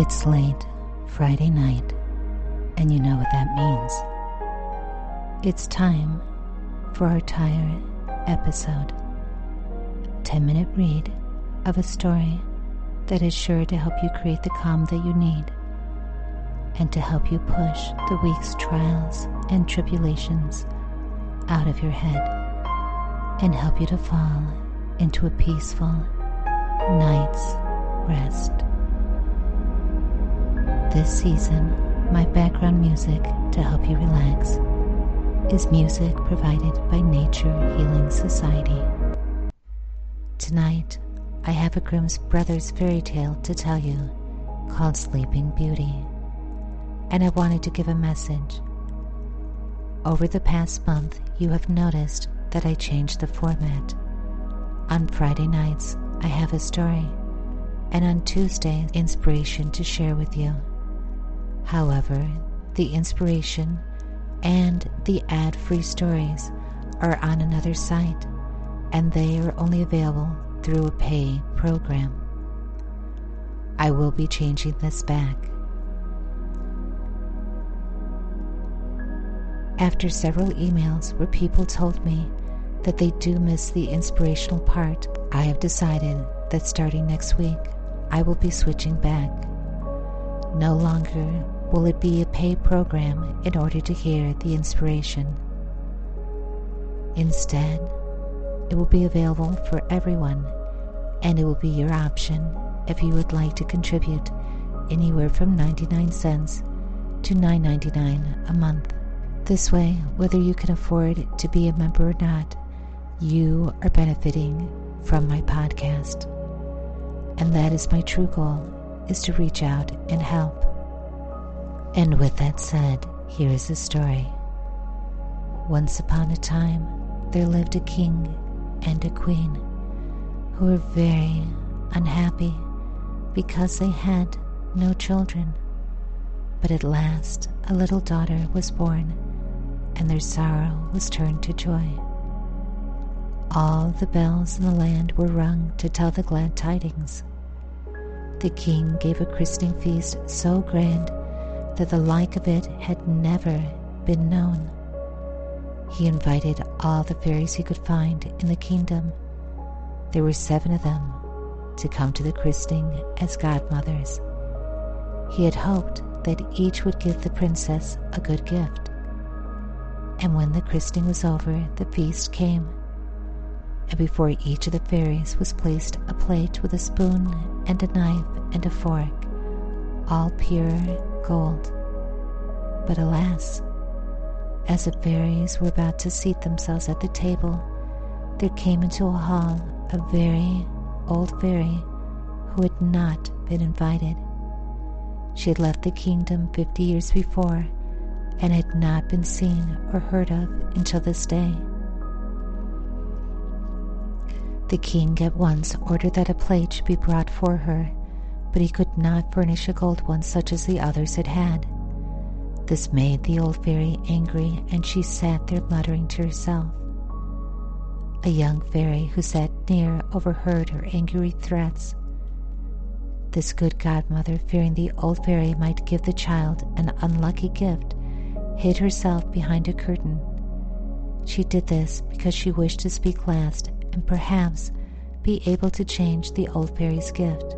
It's late Friday night, and you know what that means. It's time for our tire episode 10 minute read of a story that is sure to help you create the calm that you need and to help you push the week's trials and tribulations out of your head and help you to fall into a peaceful night's rest. This season, my background music to help you relax is music provided by Nature Healing Society. Tonight, I have a Grimm's Brothers fairy tale to tell you called Sleeping Beauty, and I wanted to give a message. Over the past month, you have noticed that I changed the format. On Friday nights, I have a story, and on Tuesday, inspiration to share with you. However, the inspiration and the ad free stories are on another site, and they are only available through a pay program. I will be changing this back. After several emails where people told me that they do miss the inspirational part, I have decided that starting next week, I will be switching back. No longer will it be a paid program in order to hear the inspiration. Instead, it will be available for everyone, and it will be your option if you would like to contribute anywhere from 99 cents to $9.99 a month. This way, whether you can afford to be a member or not, you are benefiting from my podcast. And that is my true goal, is to reach out and help. And with that said, here is the story. Once upon a time, there lived a king and a queen who were very unhappy because they had no children. But at last, a little daughter was born, and their sorrow was turned to joy. All the bells in the land were rung to tell the glad tidings. The king gave a christening feast so grand that the like of it had never been known. He invited all the fairies he could find in the kingdom. There were seven of them to come to the christening as godmothers. He had hoped that each would give the princess a good gift. And when the christening was over, the feast came. And before each of the fairies was placed a plate with a spoon and a knife and a fork, all pure gold. But alas, as the fairies were about to seat themselves at the table, there came into a hall a very old fairy who had not been invited. She had left the kingdom fifty years before and had not been seen or heard of until this day. The king at once ordered that a plate should be brought for her but he could not furnish a gold one such as the others had had. This made the old fairy angry, and she sat there muttering to herself. A young fairy who sat near overheard her angry threats. This good godmother, fearing the old fairy might give the child an unlucky gift, hid herself behind a curtain. She did this because she wished to speak last and perhaps be able to change the old fairy's gift.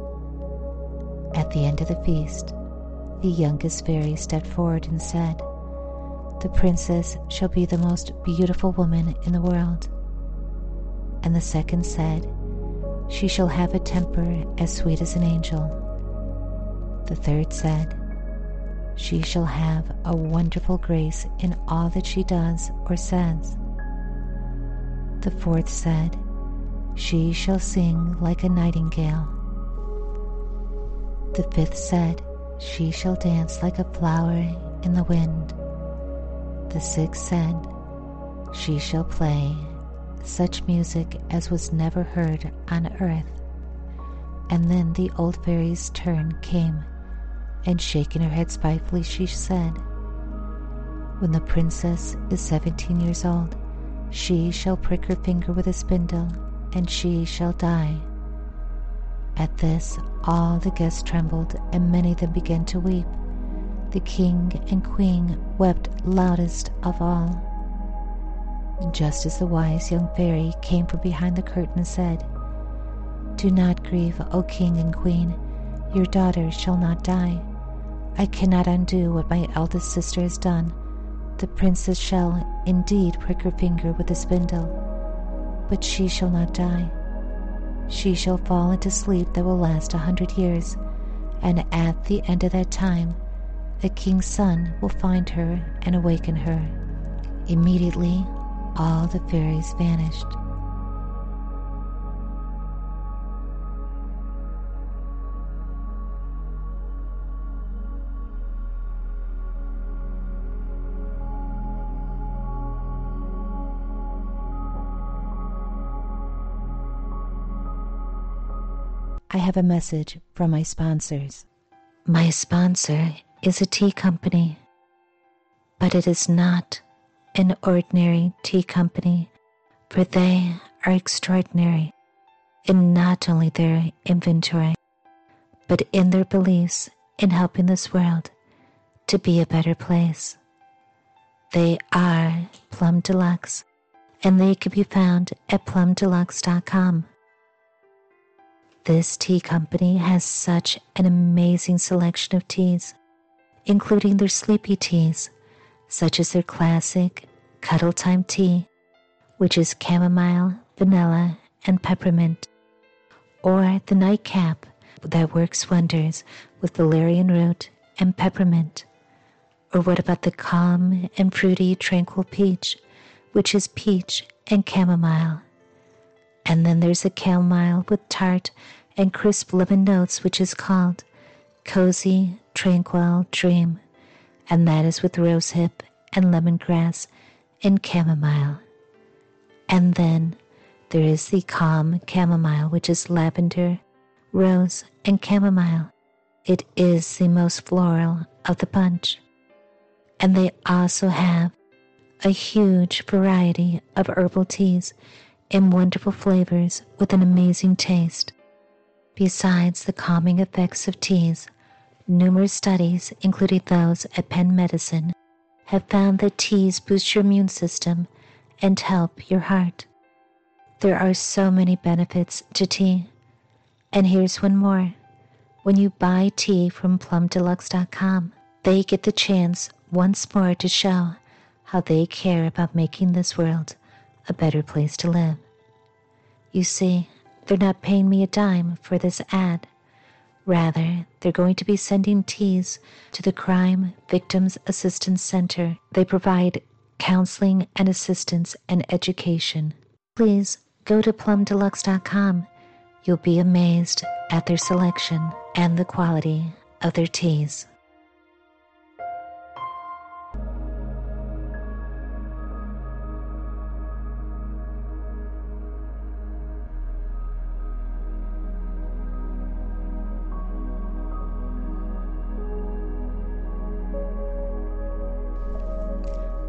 At the end of the feast, the youngest fairy stepped forward and said, The princess shall be the most beautiful woman in the world. And the second said, She shall have a temper as sweet as an angel. The third said, She shall have a wonderful grace in all that she does or says. The fourth said, She shall sing like a nightingale. The fifth said, She shall dance like a flower in the wind. The sixth said, She shall play such music as was never heard on earth. And then the old fairy's turn came, and shaking her head spitefully, she said, When the princess is seventeen years old, she shall prick her finger with a spindle, and she shall die At this, all the guests trembled, and many of them began to weep. The king and queen wept loudest of all. Just as the wise young fairy came from behind the curtain and said, Do not grieve, O king and queen, your daughter shall not die. I cannot undo what my eldest sister has done. The princess shall indeed prick her finger with a spindle, but she shall not die. She shall fall into sleep that will last a hundred years, and at the end of that time, the king's son will find her and awaken her. Immediately, all the fairies vanished. I have a message from my sponsors. My sponsor is a tea company, but it is not an ordinary tea company, for they are extraordinary in not only their inventory, but in their beliefs in helping this world to be a better place. They are Plum Deluxe, and they can be found at plumdeluxe.com. This tea company has such an amazing selection of teas, including their sleepy teas, such as their classic Cuddle Time tea, which is chamomile, vanilla, and peppermint, or the nightcap that works wonders with valerian root and peppermint. Or what about the calm and fruity tranquil peach, which is peach and chamomile? And then there's a chamomile with tart and crisp lemon notes, which is called Cozy Tranquil Dream, and that is with rosehip and lemongrass and chamomile. And then there is the calm chamomile, which is lavender, rose, and chamomile. It is the most floral of the bunch. And they also have a huge variety of herbal teas in wonderful flavors with an amazing taste. Besides the calming effects of teas, numerous studies, including those at Penn Medicine, have found that teas boost your immune system and help your heart. There are so many benefits to tea. And here's one more. When you buy tea from plumdeluxe.com, they get the chance once more to show how they care about making this world a better place to live. You see, they're not paying me a dime for this ad. Rather, they're going to be sending teas to the Crime Victims Assistance Center. They provide counseling and assistance and education. Please go to plumdeluxe.com. You'll be amazed at their selection and the quality of their teas.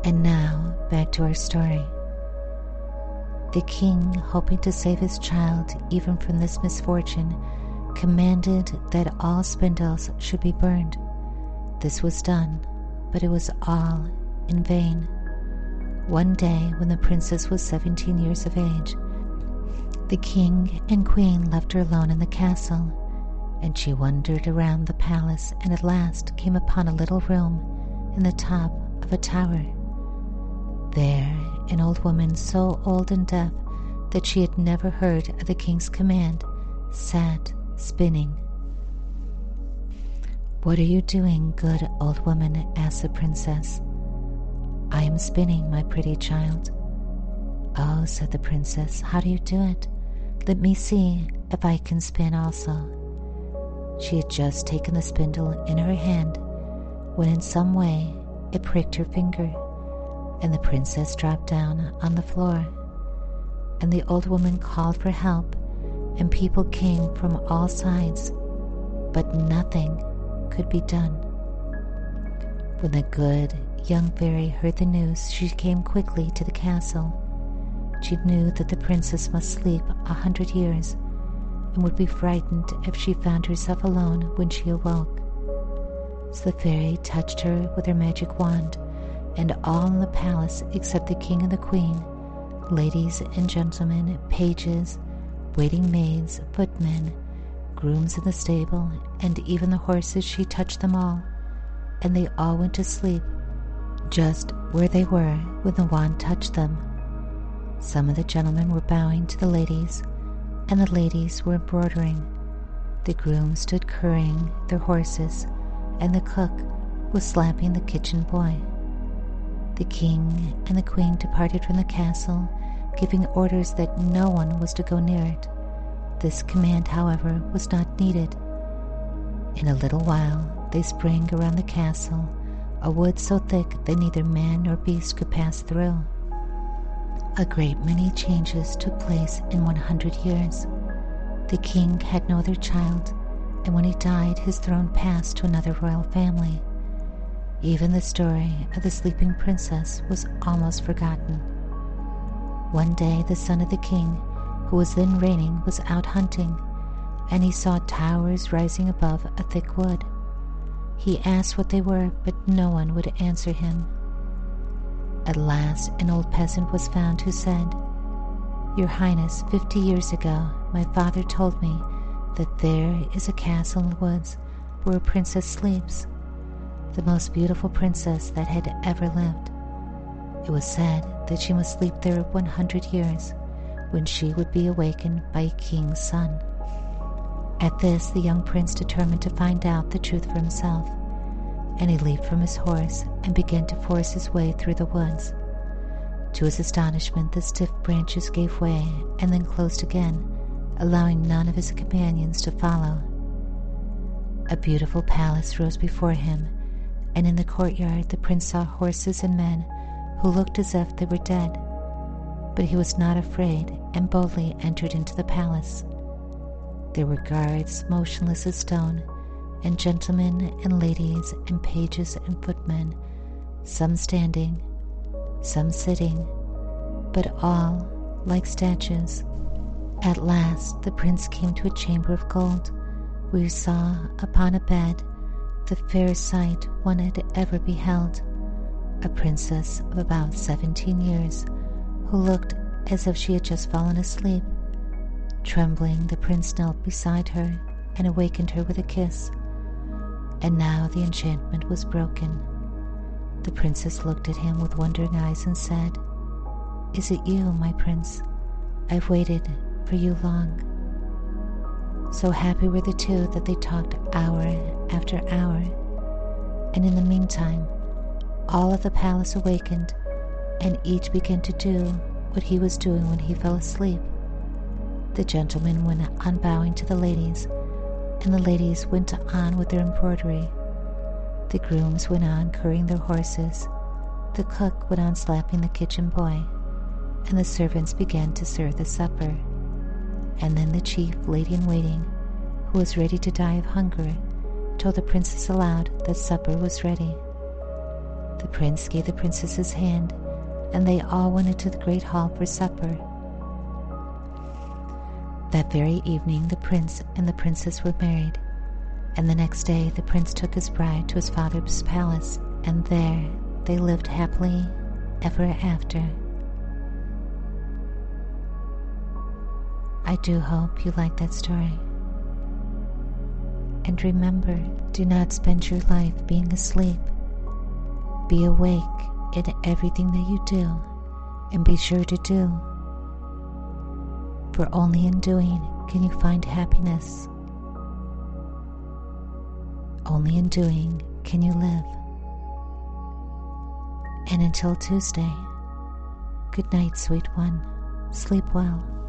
And now, back to our story. The king, hoping to save his child even from this misfortune, commanded that all spindles should be burned. This was done, but it was all in vain. One day, when the princess was 17 years of age, the king and queen left her alone in the castle, and she wandered around the palace and at last came upon a little room in the top of a tower. There, an old woman so old and deaf that she had never heard of the king's command sat spinning. What are you doing, good old woman? asked the princess. I am spinning, my pretty child. Oh, said the princess, how do you do it? Let me see if I can spin also. She had just taken the spindle in her hand when in some way it pricked her finger and the princess dropped down on the floor. And the old woman called for help, and people came from all sides, but nothing could be done. When the good young fairy heard the news, she came quickly to the castle. She knew that the princess must sleep a hundred years, and would be frightened if she found herself alone when she awoke. So the fairy touched her with her magic wand, and all in the palace except the king and the queen, ladies and gentlemen, pages, waiting maids, footmen, grooms in the stable, and even the horses, she touched them all, and they all went to sleep just where they were when the wand touched them. Some of the gentlemen were bowing to the ladies, and the ladies were embroidering. The grooms stood currying their horses, and the cook was slapping the kitchen boy. The king and the queen departed from the castle, giving orders that no one was to go near it. This command, however, was not needed. In a little while, they sprang around the castle, a wood so thick that neither man nor beast could pass through. A great many changes took place in 100 years. The king had no other child, and when he died, his throne passed to another royal family. Even the story of the sleeping princess was almost forgotten. One day, the son of the king, who was then reigning, was out hunting, and he saw towers rising above a thick wood. He asked what they were, but no one would answer him. At last, an old peasant was found who said, Your Highness, fifty years ago, my father told me that there is a castle in the woods where a princess sleeps, the most beautiful princess that had ever lived. It was said that she must sleep there 100 years, when she would be awakened by a king's son. At this, the young prince determined to find out the truth for himself and he leaped from his horse and began to force his way through the woods. To his astonishment, the stiff branches gave way and then closed again, allowing none of his companions to follow. A beautiful palace rose before him, and in the courtyard the prince saw horses and men who looked as if they were dead. But he was not afraid and boldly entered into the palace. There were guards motionless as stone and gentlemen and ladies and pages and footmen, some standing, some sitting, but all like statues. At last the prince came to a chamber of gold, where he saw upon a bed the fairest sight one had ever beheld, a princess of about seventeen years, who looked as if she had just fallen asleep. Trembling, the prince knelt beside her and awakened her with a kiss and now the enchantment was broken. The princess looked at him with wondering eyes and said, Is it you, my prince? I've waited for you long. So happy were the two that they talked hour after hour, and in the meantime, all of the palace awakened, and each began to do what he was doing when he fell asleep. The gentlemen went on bowing to the ladies and the ladies went on with their embroidery. The grooms went on currying their horses. The cook went on slapping the kitchen boy, and the servants began to serve the supper. And then the chief lady in waiting, who was ready to die of hunger, told the princess aloud that supper was ready. The prince gave the princess his hand, and they all went into the great hall for supper. That very evening, the prince and the princess were married, and the next day the prince took his bride to his father's palace, and there they lived happily ever after. I do hope you like that story. And remember, do not spend your life being asleep. Be awake in everything that you do, and be sure to do for only in doing can you find happiness. Only in doing can you live. And until Tuesday, good night, sweet one. Sleep well.